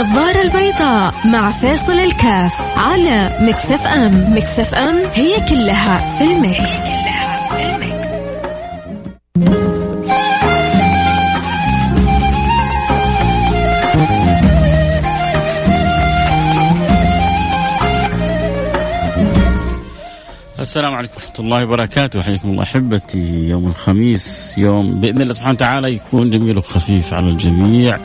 النظارة البيضاء مع فاصل الكاف على Mix FM. Mix FM هي كلها في ال Mix, كلها في ال Mix. السلام عليكم ورحمة الله وبركاته. حياكم الله أحبتي. يوم الخميس يوم بإذن الله سبحانه وتعالى يكون جميل وخفيف على الجميع.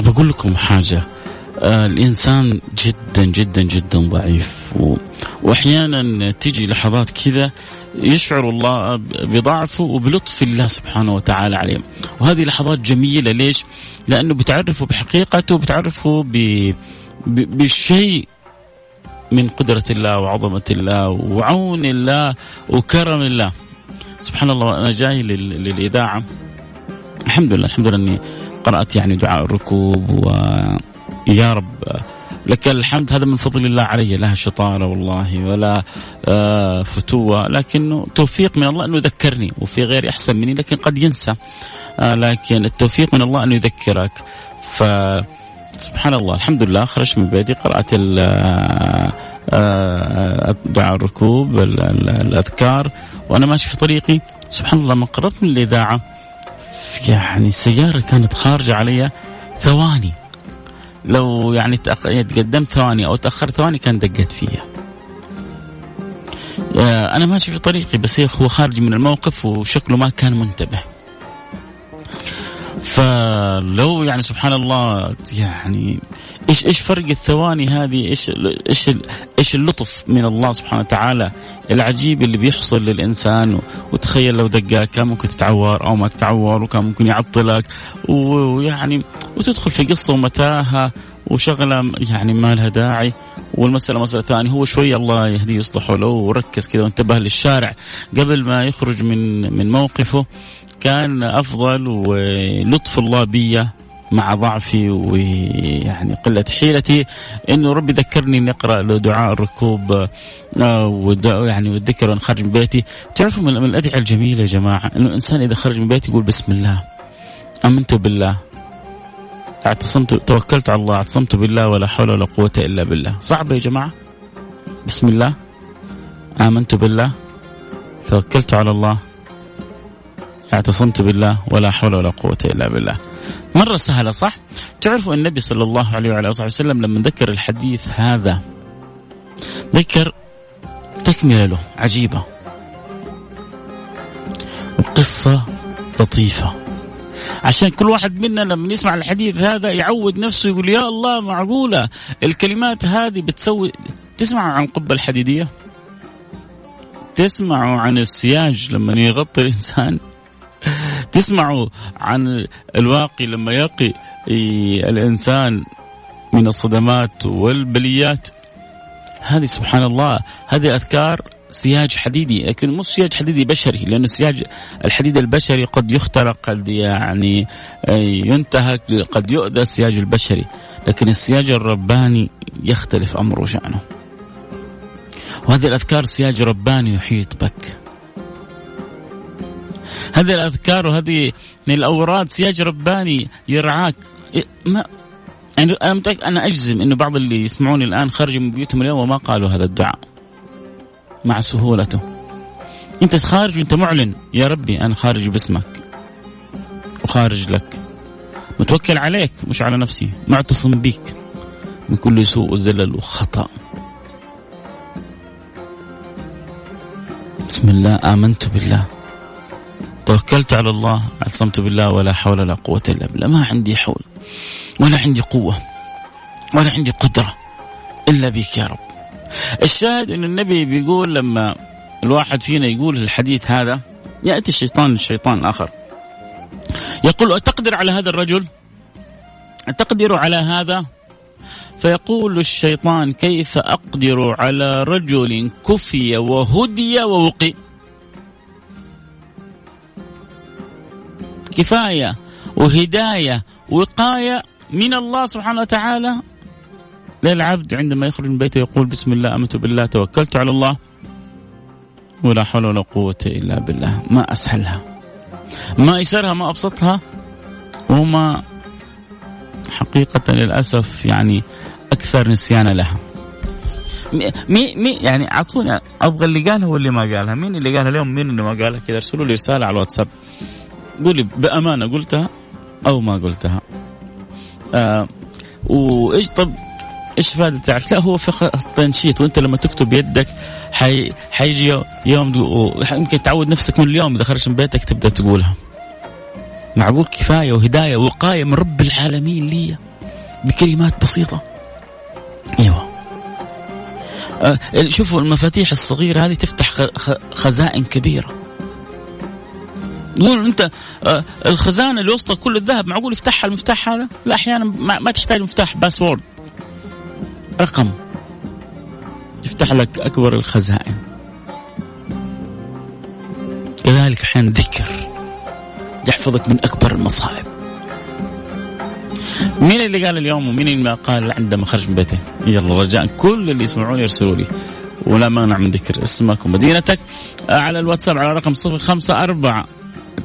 أه بقول لكم حاجة أه الإنسان جدا جدا جدا ضعيف و... وأحيانا تيجي لحظات كذا يشعر الله بضعفه وبلطف الله سبحانه وتعالى عليه. وهذه لحظات جميلة ليش؟ لأنه بتعرفه بحقيقته بتعرفه ب... ب... بالشيء من قدرة الله وعظمة الله وعون الله وكرم الله. سبحان الله أنا جاي للإذاعة. الحمد لله الحمد لله أني قرأت يعني دعاء الركوب ويا رب. لك الحمد هذا من فضل الله علي. لا شطارة والله ولا آه، فتوة. لكنه توفيق من الله أنه يذكرني وفي غيري أحسن مني لكن قد ينسى. آه، لكن التوفيق من الله أنه يذكرك. ف سبحان الله الحمد لله. خرجت من بيتي قرأت آه، دعاء الركوب الأذكار وأنا ماشي في طريقي. سبحان الله لما قربت من الإذاعة. يعني. السيارة كانت خارجة علي ثواني. لو يعني تقدمت ثواني أو تأخرت ثواني كان دقت فيها. آه، أنا ماشي في طريقي بس هو خارج من الموقف وشكله ما كان منتبه. فلو يعني سبحان الله يعني إيش إيش فرق الثواني هذه؟ إيش إيش إيش اللطف من الله سبحانه وتعالى العجيب اللي بيحصل للإنسان؟ وتخيل لو دقاك كان ممكن تتعور أو ما تتعور وكان ممكن يعطلك ويعني وتدخل في قصة ومتاهة وشغلة يعني ما لها داعي. والمسألة مسألة ثانية هو شوي الله يهديه يصلحه له وركز كذا وانتبه للشارع قبل ما يخرج من من موقفه. كان أفضل ولطف الله بي مع ضعفي ويعني قلة حيلتي. إنه ربي ذكرني إني أقرأ دعاء الركوب آه، يعني والذكر وأنا خارج من بيتي، تعرفوا من الأدعية الجميلة يا جماعة إنه الإنسان إذا خرج من بيته يقول بسم الله آمنت بالله اعتصمت توكلت على الله اعتصمت بالله ولا حول ولا قوة إلا بالله، صعبه يا جماعة؟ بسم الله آمنت بالله توكلت على الله. اعتصمت بالله ولا حول ولا قوة إلا بالله. مرة سهلة صح؟ تعرفوا النبي صلى الله عليه وعلى آله وسلم لما ذكر الحديث هذا ذكر تكملة له عجيبة. وقصة لطيفة. عشان كل واحد منا لما يسمع الحديث هذا يعود نفسه يقول يا الله معقولة؟ الكلمات هذه بتسوي تسمعوا عن القبة الحديدية؟ تسمعوا عن السياج لما يغطي الإنسان. تسمعوا عن الواقي لما يقي الإنسان من الصدمات والبليات. هذه سبحان الله هذه أذكار سياج حديدي لكن مو سياج حديدي بشري لأنه سياج الحديد البشري قد يخترق قد يعني ينتهك قد يؤذى السياج البشري لكن السياج الرباني يختلف أمره وشأنه. وهذه الأذكار سياج رباني يحيط بك. هذه الأذكار وهذه الأوراد سياج رباني يرعاك. ما يعني أنا أنا أجزم إنه بعض اللي يسمعوني الآن خرجوا من بيوتهم اليوم وما قالوا هذا الدعاء. مع سهولته. أنت خارج وأنت معلن. يا ربي أنا خارج باسمك. وخارج لك. متوكل عليك مش على نفسي. معتصم بك من كل سوء وزلل وخطأ. بسم الله آمنت بالله. توكلت على الله اعتصمت بالله ولا حول ولا قوة إلا بالله. ما عندي حول ولا عندي قوة ولا عندي قدرة إلا بك يا رب. الشاهد أن النبي بيقول لما الواحد فينا يقول الحديث هذا يأتي الشيطان للشيطان الآخر. يقول أتقدر على هذا الرجل؟ أتقدر على هذا؟ فيقول الشيطان كيف أقدر على رجل كفي وهدي ووقي؟ كفاية وهداية وقاية من الله سبحانه وتعالى. للعبد عندما يخرج من بيته يقول بسم الله آمنت بالله توكلت على الله. ولا حول ولا قوة إلا بالله. ما أسهلها ما ايسرها ما أبسطها. وما حقيقة للأسف يعني أكثر نسيانا لها. مي مي يعني أعطوني أبغى اللي قالها واللي ما قالها، مين اللي قالها اليوم؟ مين اللي ما قالها؟ كذا ارسلوا لي رسالة على الواتساب. قولي بأمانة قلتها أو ما قلتها. آه وإيش طب إيش فائده تعرف؟ لا هو في تنشيط وأنت لما تكتب يدك حي حيجي يوم يمكن تعود نفسك من اليوم إذا خرجت من بيتك تبدأ تقولها. معقول كفاية وهداية وقايه من رب العالمين لي بكلمات بسيطة. أيوه. أه شوفوا المفاتيح الصغيرة هذه تفتح خزائن كبيرة. قول انت أه الخزانة اللي وسطها كل الذهب معقول يفتحها؟ المفتاح هذا؟ لا أحيانا ما, ما تحتاج مفتاح باسورد رقم. يفتح لك أكبر الخزائن. كذلك أحيانا ذكر يحفظك من أكبر المصائب. مين اللي قال اليوم ومين اللي قال عندما خرج من بيته؟ يلا رجاء كل اللي يسمعوني يرسلوا لي. ولا مانع من ذكر اسمك ومدينتك. على الواتساب على رقم 054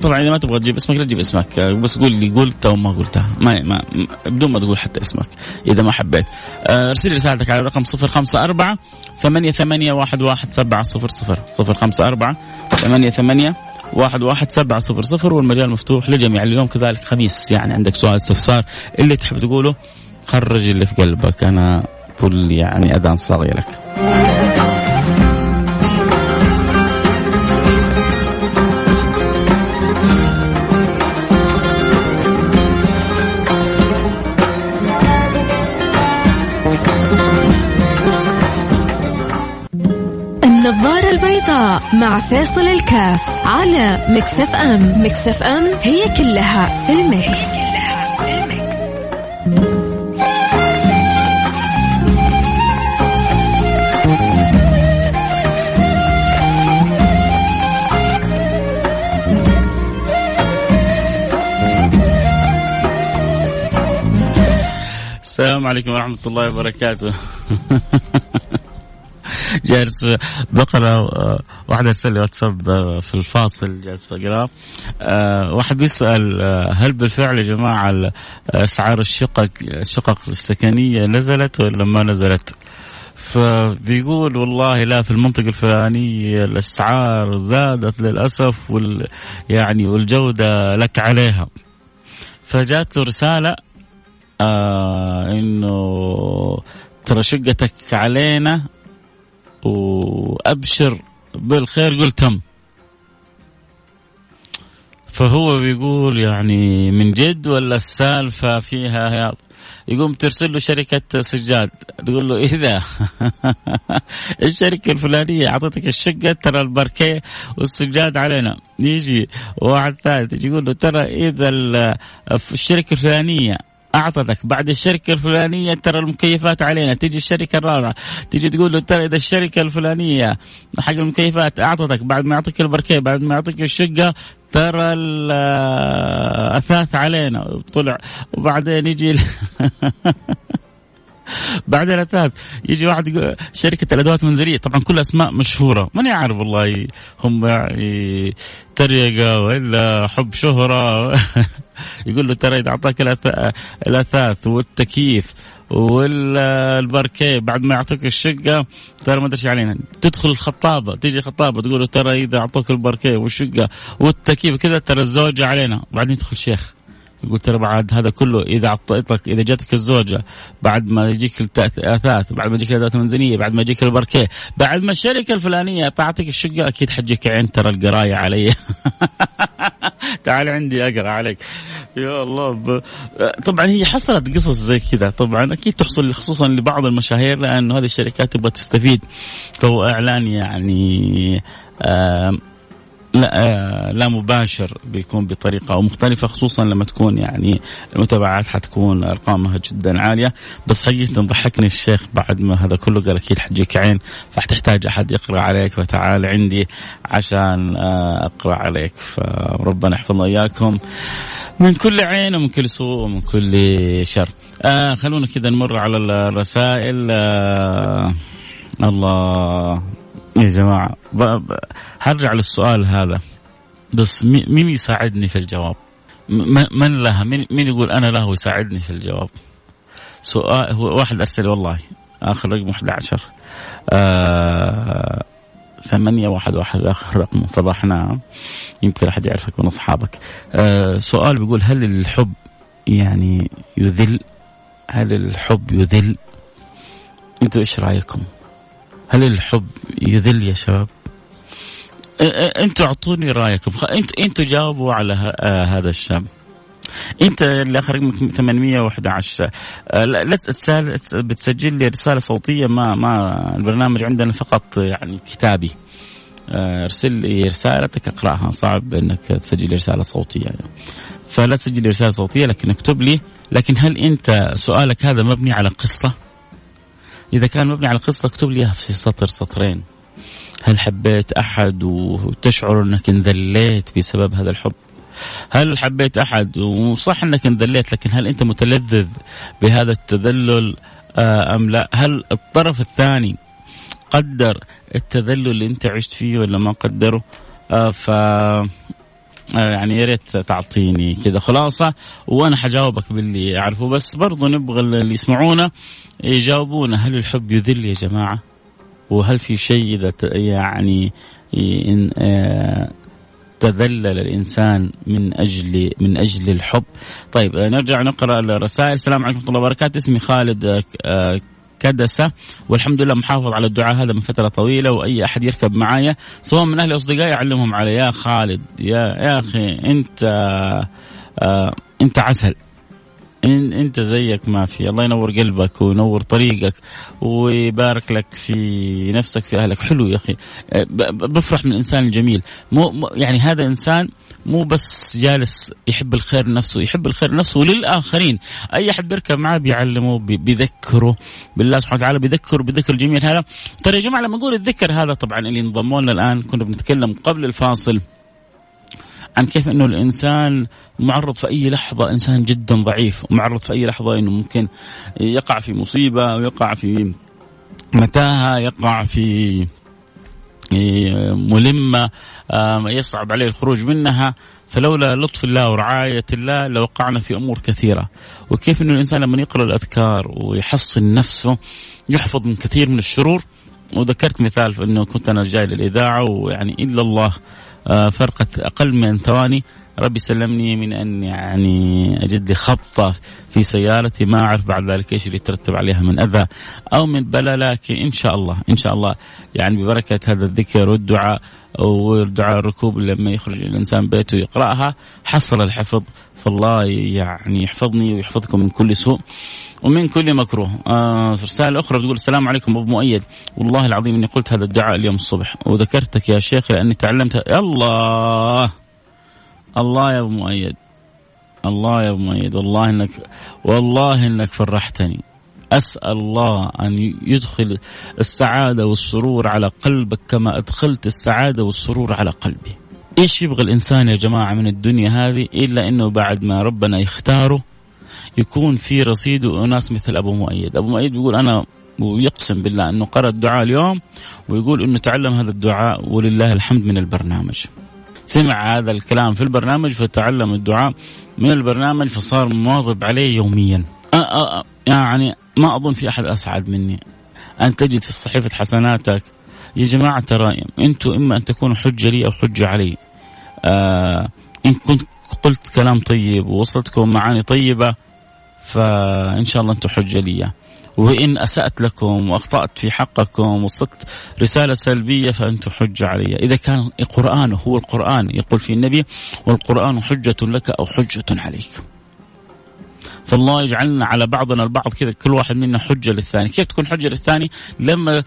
طبعا إذا ما تبغى تجيب اسمك لا تجيب اسمك. بس قول لي قلت أو ما قلتها. ما, ما بدون ما تقول حتى اسمك إذا ما حبيت. آه، أرسل رسالتك على رقم 054 ثمانية ثمانية واحد واحد سبعة صفر صفر صفر خمسة أربعة ثمانية ثمانية واحد واحد سبعة صفر صفر والمجال مفتوح للجميع اليوم. كذلك خميس يعني عندك سؤال استفسار. اللي تحب تقوله خرج اللي في قلبك. أنا كل يعني أذان صغيرك النظارة البيضاء مع فاصل الكاف على مكسف أم. مكسف أم هي كلها في المكس, السلام عليكم ورحمة الله وبركاته. جالس بقرا آه، واحد ارسل لي واتساب آه، في الفاصل جالس بقراه آه، واحد بيسأل هل بالفعل يا جماعة أسعار الشقق الشقق السكنية نزلت ولا ما نزلت؟ فبيقول والله لا في المنطقة الفلانية الأسعار زادت للأسف وال يعني والجودة لك عليها فجات له رسالة آه إنه ترى شقتك علينا وأبشر بالخير قل تم. فهو بيقول يعني من جد ولا السالفة فيها يقوم ترسل له شركة سجاد تقول له إذا الشركة الفلانية؟ أعطتك الشقة ترى الباركيه والسجاد علينا. يجي واحد ثالث يقول له ترى إذا الشركة الفلانية؟ أعطتك. بعد الشركة الفلانية ترى المكيفات علينا. تيجي الشركة الرابعة تيجي تقول له ترى إذا الشركة الفلانية حق المكيفات أعطتك. بعد ما يعطيك البركيه بعد ما يعطيك الشقة ترى الاثاث علينا. طلع. وبعدين يجي بعد الأثاث يجي واحد شركة الأدوات المنزليه طبعا كل أسماء مشهورة. ماني عارف والله هم يعني تريقة ولا حب شهرة؟ يقول له ترى إذا أعطاك الأثاث والتكييف والباركيه بعد ما يعطيك الشقة ترى ما أدري علينا تدخل الخطابة تيجي خطابه تقول له ترى إذا أعطوك الباركيه والشقة والتكييف كذا ترى الزوجه علينا. بعدين يدخل شيخ يقول ترى بعد هذا كله إذا اعطيتك إذا جاتك الزوجة بعد ما يجيك الاثاث بعد ما يجيك الادوات المنزلية بعد ما يجيك البركيه بعد ما الشركة الفلانية تعطيك الشقة أكيد حجيك عين ترى القراية علي. تعال عندي أقرأ عليك. يا الله ب... طبعا هي حصلت قصص زي كذا طبعا أكيد تحصل خصوصا لبعض المشاهير لأنه هذه الشركات تبغى تستفيد. فهو إعلان يعني لا آه، لا مباشر بيكون بطريقة مختلفة خصوصا لما تكون يعني المتابعات حتكون أرقامها جدا عالية. بس حقيقة ضحكني الشيخ بعد ما هذا كله قال أكيد حتجيك عين فحتحتاج أحد يقرأ عليك فتعال عندي عشان آه، أقرأ عليك. فربنا يحفظنا اياكم من كل عين ومن كل سوء ومن كل شر. آه خلونا كذا نمر على الرسائل. آه الله يا جماعة هرجع للسؤال هذا. بس مين يساعدني في الجواب؟ من لها من يقول أنا له ويساعدني في الجواب؟ سؤال هو واحد أرسل والله آخر رقم 11 آه ثمانية واحد واحد آخر رقم. فضحناه يمكن أحد يعرفك من أصحابك. آه سؤال بيقول هل الحب يعني يذل؟ هل الحب يذل؟ أنتوا إيش رأيكم؟ هل الحب يذل يا شباب؟ أنتوا أعطوني رايكم أنتوا أنتوا جاوبوا على هذا الشاب. أنت اللي اخر رقمك 811 لا تسال بتسجل لي رسالة صوتية ما ما البرنامج عندنا فقط يعني كتابي. ارسل لي رسالتك أقرأها. صعب إنك تسجل رسالة صوتية يعني. فلا تسجل رسالة صوتية لكن اكتب لي. لكن هل انت سؤالك هذا مبني على قصة؟ إذا كان مبني على قصة اكتب لي في سطر سطرين هل حبيت أحد وتشعر إنك انذليت بسبب هذا الحب؟ هل حبيت أحد وصح إنك انذليت لكن هل أنت متلذذ بهذا التذلل آه، أم لا؟ هل الطرف الثاني قدر التذلل اللي أنت عشت فيه ولا ما قدره؟ آه، ف آه، يعني يا ريت تعطيني كذا خلاصة وأنا حجاوبك باللي أعرفه بس برضو نبغى اللي يسمعونا يجاوبونا هل الحب يذل يا جماعة؟ وهل في شيء إذا يعني إن تذلل الإنسان من أجل من أجل الحب. طيب نرجع نقرأ الرسائل، السلام عليكم ورحمة الله وبركاته، اسمي خالد كدسة. والحمد لله محافظ على الدعاء. هذا من فترة طويلة وأي أحد يركب معايا سواء من أهلي أصدقائي أعلمهم عليه. يا خالد يا يا أخي أنت أنت عسل. إن أنت زيك ما في الله ينور قلبك وينور طريقك ويبارك لك في نفسك في أهلك. حلو يا أخي. آه، بفرح من الإنسان الجميل. مو يعني هذا إنسان مو بس جالس يحب الخير لنفسه يحب الخير لنفسه وللآخرين أي أحد بيركب معاه بيعلمه بيذكره. بالله سبحانه وتعالى بيذكره بذكر الجميل هذا. ترى يا جماعة لما نقول الذكر هذا طبعا اللي انضموا لنا الآن كنا بنتكلم قبل الفاصل. عن كيف إنه الإنسان معرض في أي لحظة إنسان جدا ضعيف معرض في أي لحظة إنه ممكن يقع في مصيبة ويقع في متاهة يقع في ملمة يصعب عليه الخروج منها. فلولا لطف الله ورعاية الله لوقعنا في أمور كثيرة. وكيف أنه الإنسان لما يقرأ الأذكار ويحصن نفسه يحفظ من كثير من الشرور. وذكرت مثال أنه كنت أنا جاي للإذاعة ويعني إلا الله فرقة أقل من ثواني. ربي سلمني من أن يعني أجد لي خبطة في سيارتي ما أعرف بعد ذلك إيش اللي يترتب عليها من أذى أو من بلاء لكن إن شاء الله إن شاء الله يعني ببركة هذا الذكر والدعاء ودعاء الركوب لما يخرج الإنسان بيته يقرأها حصل الحفظ فالله يعني يحفظني ويحفظكم من كل سوء ومن كل مكروه. آه رسالة أخرى بتقول السلام عليكم أبو مؤيد. والله العظيم إني قلت هذا الدعاء اليوم الصبح وذكرتك يا شيخ لأني تعلمت. الله! الله يا أبو مؤيد. الله يا أبو مؤيد. والله انك والله إنك فرحتني. أسأل الله أن يدخل السعادة والسرور على قلبك كما أدخلت السعادة والسرور على قلبي. إيش يبغى الإنسان يا جماعة من الدنيا هذه؟ إلا إنه بعد ما ربنا يختاره يكون في رصيده أناس مثل أبو مؤيد، أبو مؤيد بيقول أنا ويقسم بالله إنه قرأ الدعاء اليوم ويقول إنه تعلم هذا الدعاء ولله الحمد من البرنامج. سمع هذا الكلام في البرنامج فتعلم الدعاء من البرنامج فصار مواظب عليه يوميا. يعني ما أظن في أحد أسعد مني. أن تجد في صحيفة حسناتك يا جماعة ترى أنتم إما أن تكونوا حجة لي أو حجة علي. آه إن كنت قلت كلام طيب ووصلتكم معاني طيبة فإن شاء الله أنتم حجة لي. وإن أسأت لكم وأخطأت في حقكم وصلت رسالة سلبية فأنتم حجة علي. إذا كان القرآن هو القرآن يقول في النبي والقرآن حجة لك أو حجة عليك. فالله يجعلنا على بعضنا البعض كذا كل واحد منا حجة للثاني. كيف تكون حجة للثاني؟ لما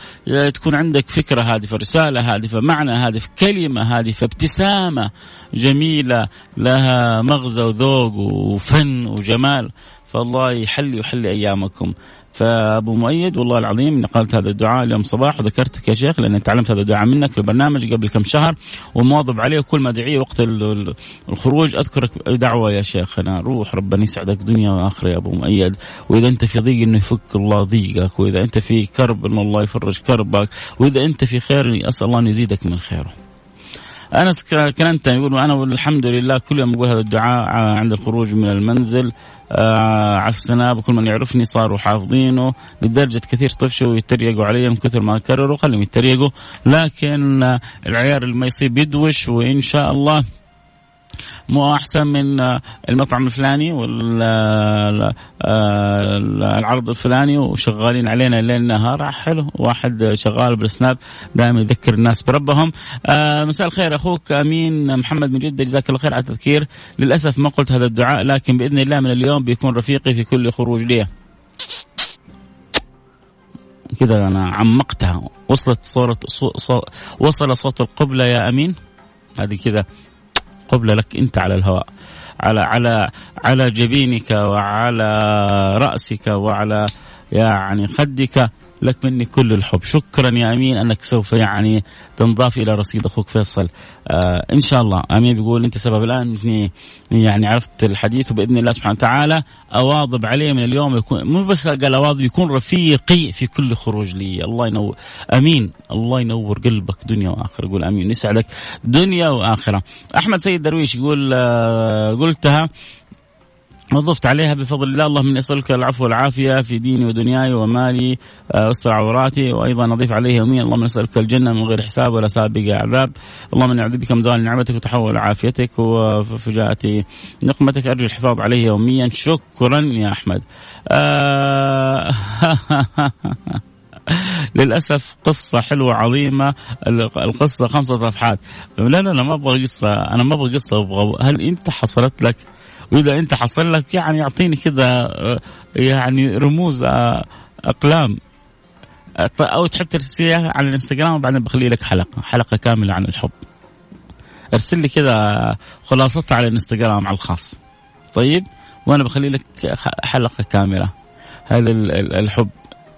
تكون عندك فكرة هادفة رسالة هادفة معنى هادف كلمة هادفة ابتسامة جميلة لها مغزى وذوق وفن وجمال. فالله يحلي ويحلي أيامكم. فأبو مؤيد والله العظيم نقلت هذا الدعاء اليوم صباح وذكرتك يا شيخ لأني تعلمت هذا الدعاء منك في البرنامج قبل كم شهر ومواظب عليه وكل ما ادعيه وقت الخروج. أذكرك دعوه يا شيخنا روح ربنا يسعدك دنيا وآخرة يا أبو مؤيد. وإذا أنت في ضيق إنه يفك الله ضيقك وإذا أنت في كرب إنه الله يفرج كربك وإذا أنت في خير أسأل الله أن يزيدك من خيره. أنس كننت يقول أنا والحمد لله كل يوم أقول هذا الدعاء عند الخروج من المنزل آه على السناب وكل من يعرفني صاروا حافظينه لدرجة كثير طفشوا ويتريقوا علي من كثر ما كرروا خليهم يتريقوا لكن العيار اللي ما يصيب يدوش وإن شاء الله مو أحسن من المطعم الفلاني والعرض الفلاني وشغالين علينا ليل نهار. حلو. واحد شغال بالسناب دائما يذكر الناس بربهم. آه، مساء الخير أخوك أمين محمد من جدة. جزاك الله خير على التذكير. للأسف ما قلت هذا الدعاء لكن بإذن الله من اليوم بيكون رفيقي في كل خروج لي. كذا أنا عمقتها. وصلت صورة صو وصل صوت القبلة يا أمين. هذه كذا. قبلة لك أنت على الهواء. على على على جبينك وعلى رأسك وعلى يعني خدك. لك مني كل الحب. شكرا يا أمين أنك سوف يعني تنضاف إلى رصيد أخوك فيصل. آه إن شاء الله. أمين بيقول أنت سبب الآن يعني عرفت الحديث وبإذن الله سبحانه وتعالى أواظب عليه من اليوم يكون مو بس قال أواظب يكون رفيقي في كل خروج لي. الله ينور. أمين. الله ينور قلبك دنيا وآخرة. يقول أمين. يسعدك دنيا وآخرة. أحمد سيد درويش يقول آه قلتها وضفت عليها بفضل الله اللهم إني أسألك العفو والعافية في ديني ودنياي ومالي آه، واستر عوراتي وأيضا أضيف عليه يوميا اللهم نسألك الجنة من غير حساب ولا سابق عذاب. اللهم اني اعوذ بك من زوال نعمتك وتحول عافيتك وفجاءة نقمتك. أرجو الحفاظ عليه يوميا. شكرا يا أحمد. آه للأسف قصة حلوة عظيمة. القصة خمسة صفحات. لا لا لا ما أبغى قصة. أنا ما أبغى قصة أبغى هل أنت حصلت لك وإذا أنت حصل لك يعني اعطيني كذا آه، يعني رموز آه، أقلام. أو تحب ترسلها على الإنستغرام وبعدين بخلي لك حلقة حلقة كاملة عن الحب. ارسل لي كذا خلاصتها على الإنستغرام على الخاص. طيب؟ وأنا بخلي لك حلقة كاملة. هذا الحب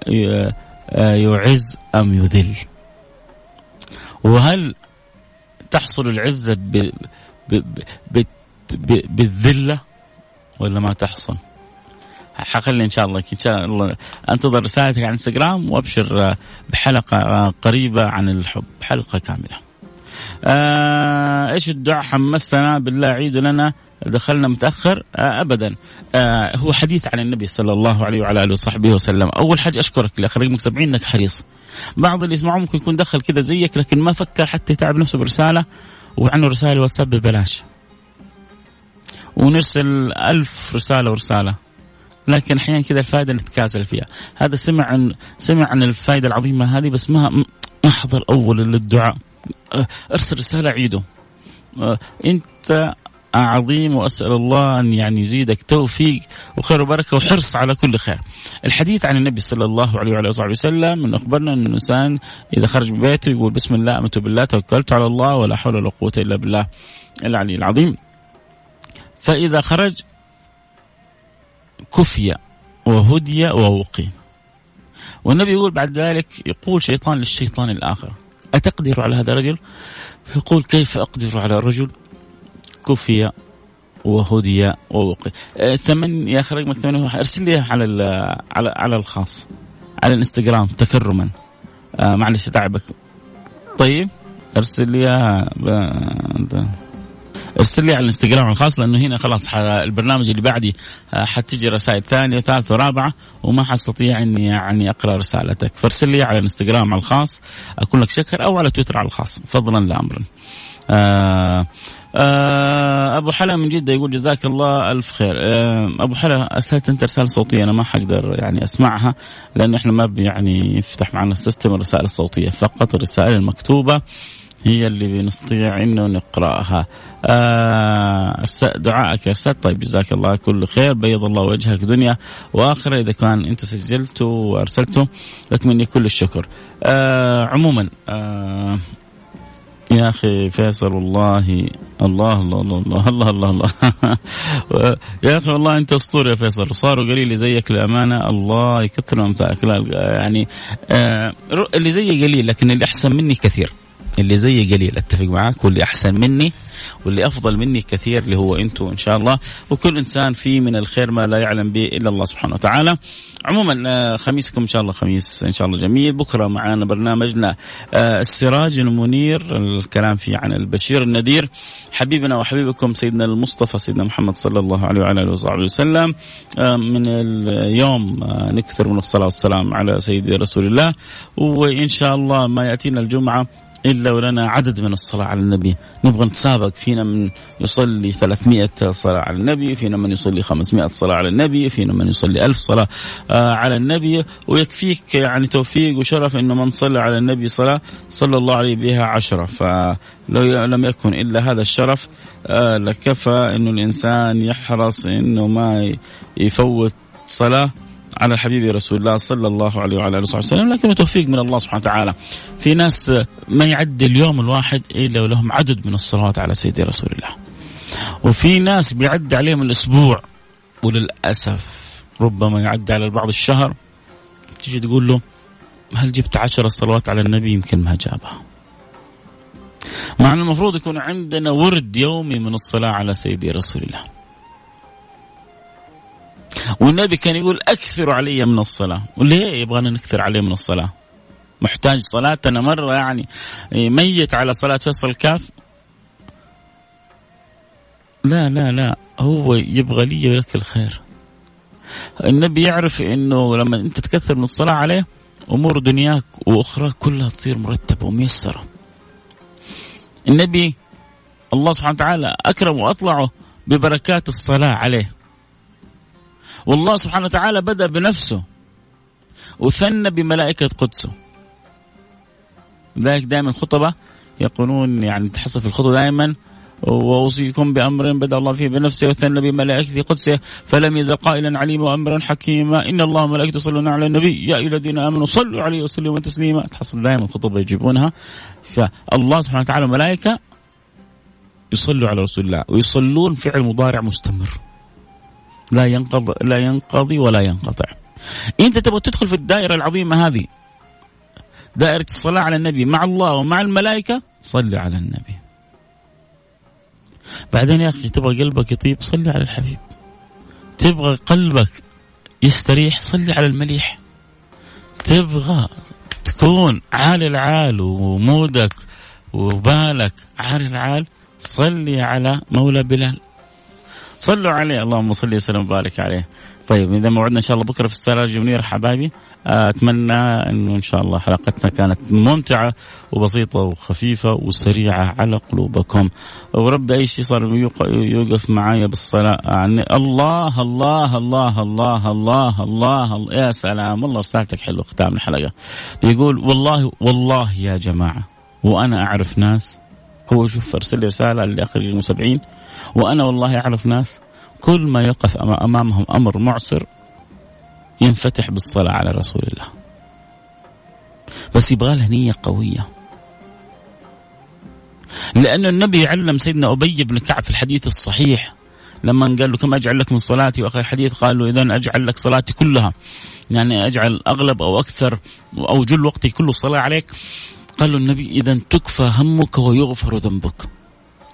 آه، يعز أم يذل؟ وهل تحصل العزة ب... ب... بالذلة ولا ما تحصل؟ حخلي إن شاء الله إن شاء الله. أنتظر رسالتك على الانستغرام وأبشر بحلقة قريبة عن الحب. حلقة كاملة. آه إيش الدعاء؟ حمستنا بالله عيد لنا. دخلنا متأخر آه ابدا. آه هو حديث عن النبي صلى الله عليه وعلى آله وصحبه وسلم. أول حاجة أشكرك لاخ رقمك 70 إنك حريص. بعض اللي يسمعون ممكن يكون دخل كذا زيك لكن ما فكر حتى يتعب نفسه برسالة وعنده رسائل واتساب ببلاش. ونرسل ألف رسالة ورسالة. لكن أحيانا كذا الفائدة نتكاسل فيها. هذا سمع عن سمع عن الفائدة العظيمة هذه بس ما ما حضر أول للدعاء. أرسل رسالة عيده أنت عظيم وأسأل الله أن يعني يزيدك توفيق وخير وبركة وحرص على كل خير. الحديث عن النبي صلى الله عليه وعلى آله وسلم من أخبرنا أن الإنسان إذا خرج من بيته يقول بسم الله أمنت بالله توكلت على الله ولا حول ولا قوة إلا بالله. العلي العظيم. فإذا خرج كفي وهدي ووقي. والنبي يقول بعد ذلك يقول شيطان للشيطان الآخر. أتقدر على هذا الرجل؟ فيقول كيف أقدر على رجل كفي وهدي ووقي؟ ثمن يا أخي رقمك ثمانية أرسل لي على على على الخاص على الإنستغرام تكرما. آه معلش تعبك طيب أرسل لي ارسل لي على الانستغرام الخاص لأنه هنا خلاص البرنامج اللي بعدي آه، حتجي رسائل ثانية وثالثه ورابعة وما حستطيع إني يعني أقرأ رسالتك. فارسل لي على الانستغرام الخاص اكون لك شكر أو على تويتر على الخاص فضلا لا امرا. آه آه أبو حلا من جدة يقول جزاك الله ألف خير. أبو حلا أرسلت أنت رسالة صوتية؟ أنا ما حقدر يعني أسمعها لأنه إحنا ما يعني يفتح معنا السيستم الرسائل الصوتية فقط الرسائل المكتوبة. هي اللي بنستطيع إنه نقرأها. آه دعائك ارسلت طيب جزاك الله كل خير. بيض الله وجهك دنيا وآخرة. إذا كان أنت سجلته وأرسلته لك مني كل الشكر. آه عموما آه يا أخي فيصل والله الله الله الله الله الله الله, الله. يا أخي والله أنت أسطورة يا فيصل. صاروا قليل زيك للأمانة. الله يكثر أمثالك. يعني آه اللي زيي قليل لكن اللي أحسن مني كثير. اللي زي قليل. أتفق معاك واللي أحسن مني واللي أفضل مني كثير اللي هو أنتم إن شاء الله. وكل إنسان فيه من الخير ما لا يعلم به إلا الله سبحانه وتعالى. عموما آه، خميسكم إن شاء الله خميس إن شاء الله جميل. بكرة معنا برنامجنا آه، السراج المنير الكلام فيه عن البشير النذير. حبيبنا وحبيبكم سيدنا المصطفى سيدنا محمد صلى الله عليه وعلى آله وصحبه وسلم. آه، من اليوم نكثر من الصلاة والسلام على سيدي رسول الله. وإن شاء الله ما يأتينا الجمعة إلا ولنا عدد من الصلاة على النبي. نبغى نتسابق. فينا من يصلي 300 صلاة على النبي فينا من يصلي 500 صلاة على النبي فينا من يصلي 1000 صلاة آه، على النبي. ويكفيك يعني توفيق وشرف أنه من صلى على النبي صلاة صلى الله عليه بها عشرة. فلو لم يكن إلا هذا الشرف آه، لكفى أنه الإنسان يحرص أنه ما يفوت صلاة على حبيبي رسول الله صلى الله عليه وعلى آله وصحبه وسلم لكنه توفيق من الله سبحانه وتعالى. في ناس ما يعدي اليوم الواحد إلا ولهم عدد من الصلوات على سيدي رسول الله. وفي ناس بيعدي عليهم الأسبوع. وللأسف ربما يعدي على البعض الشهر. تيجي تقول له هل جبت عشر صلوات على النبي؟ يمكن ما جابها. مع المفروض يكون عندنا ورد يومي من الصلاة على سيدي رسول الله. والنبي كان يقول اكثروا علي من الصلاة. وليه يبغانا نكثر عليه من الصلاة؟ محتاج صلاة. أنا مرة يعني ميت على صلاة فيصل الكاف لا لا لا. هو يبغى لي لك الخير. النبي يعرف إنه لما أنت تكثر من الصلاة عليه أمور دنياك وأخراك كلها تصير مرتبة وميسرة. النبي الله سبحانه وتعالى أكرم وأطلعه ببركات الصلاة عليه. والله سبحانه وتعالى بدأ بنفسه وثنى بملائكة قدسه. ذلك دائما الخطبة يقولون يعني تحصل في الخطبة دائما وأوصيكم بأمر بدأ الله فيه بنفسه وثنى بملائكته قدسه فلم يزل قائلا عليما وامرا حكيما. إن الله وملائكته يصلون على النبي يا أيها الذين آمنوا صلوا عليه وسلموا تسليما. تحصل دائما الخطبه يجيبونها. فالله سبحانه وتعالى ملائكه يصلوا على رسول الله ويصلون فعل مضارع مستمر. لا ينقض لا ينقضي ولا ينقطع. إنت تبغى تدخل في الدائرة العظيمة هذه دائرة الصلاة على النبي مع الله ومع الملائكة صل على النبي. بعدين يا أخي تبغى قلبك يطيب صلي على الحبيب. تبغى قلبك يستريح صلي على المليح. تبغى تكون عالي العال ومودك وبالك عالي العال صلي على مولى بلال. صلوا عليه. اللهم صل وسلم وبارك عليه. طيب إذا موعدنا إن شاء الله بكرة في السراج منير حبايبي أتمنى إنه إن شاء الله حلقتنا كانت ممتعة وبسيطة وخفيفة وسريعة على قلوبكم. ورب أي شيء صار يوقف معايا بالصلاة الله الله الله الله الله الله, الله. يا سلام. والله رسالتك حلوة ختام الحلقة. يقول والله والله يا جماعة وأنا أعرف ناس هو شوف أرسل لي رسالة لآخر 70 وأنا والله أعرف ناس كل ما يقف أمامهم أمر معسر ينفتح بالصلاة على رسول الله. بس يبغى له نية قوية. لأن النبي يعلم سيدنا أبي بن كعب في الحديث الصحيح. لما قال له كم أجعل لك من صلاتي؟ وآخر الحديث قال له إذا أجعل لك صلاتي كلها. يعني أجعل أغلب أو أكثر أو جل وقتي كله الصلاة عليك. قال له النبي إذا تكفى همك ويغفر ذنبك.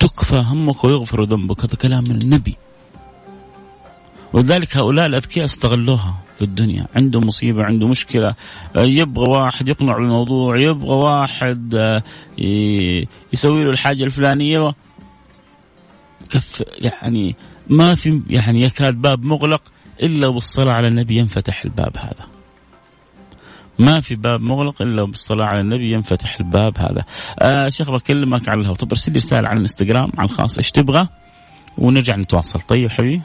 تكفى همك ويغفر ذنبك. هذا كلام النبي. ولذلك هؤلاء الأذكياء استغلوها في الدنيا. عنده مصيبة عنده مشكلة. يبغى واحد يقنع بالموضوع يبغى واحد آه، يسوي له الحاجة الفلانية. كف يعني ما في يعني يكاد باب مغلق إلا بالصلاة على النبي ينفتح الباب هذا. ما في باب مغلق إلا بالصلاه على النبي ينفتح الباب هذا. آه شيخ بكلمك على الهواء، طب ارسل لي رسالة على الإنستغرام على الخاص. إيش تبغى؟ ونرجع نتواصل، طيب حبيبي؟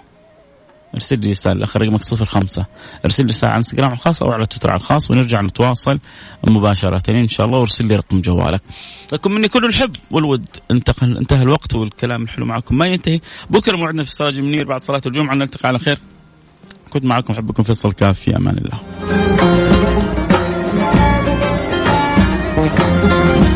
ارسل لي رسالة. اخر رقمك صفر خمسة. ارسل لي رسالة على الإنستغرام الخاص أو على تويتر على الخاص ونرجع نتواصل مباشرة إن شاء الله وارسل لي رقم جوالك. لكم مني كل الحب والود. انتقل انتهى الوقت والكلام الحلو معكم. ما ينتهي. بكرة موعدنا في السراج المنير بعد صلاة الجمعة نلتقي على خير. كنت معكم أحبكم. فيصل كاف. في أمان الله. 哎。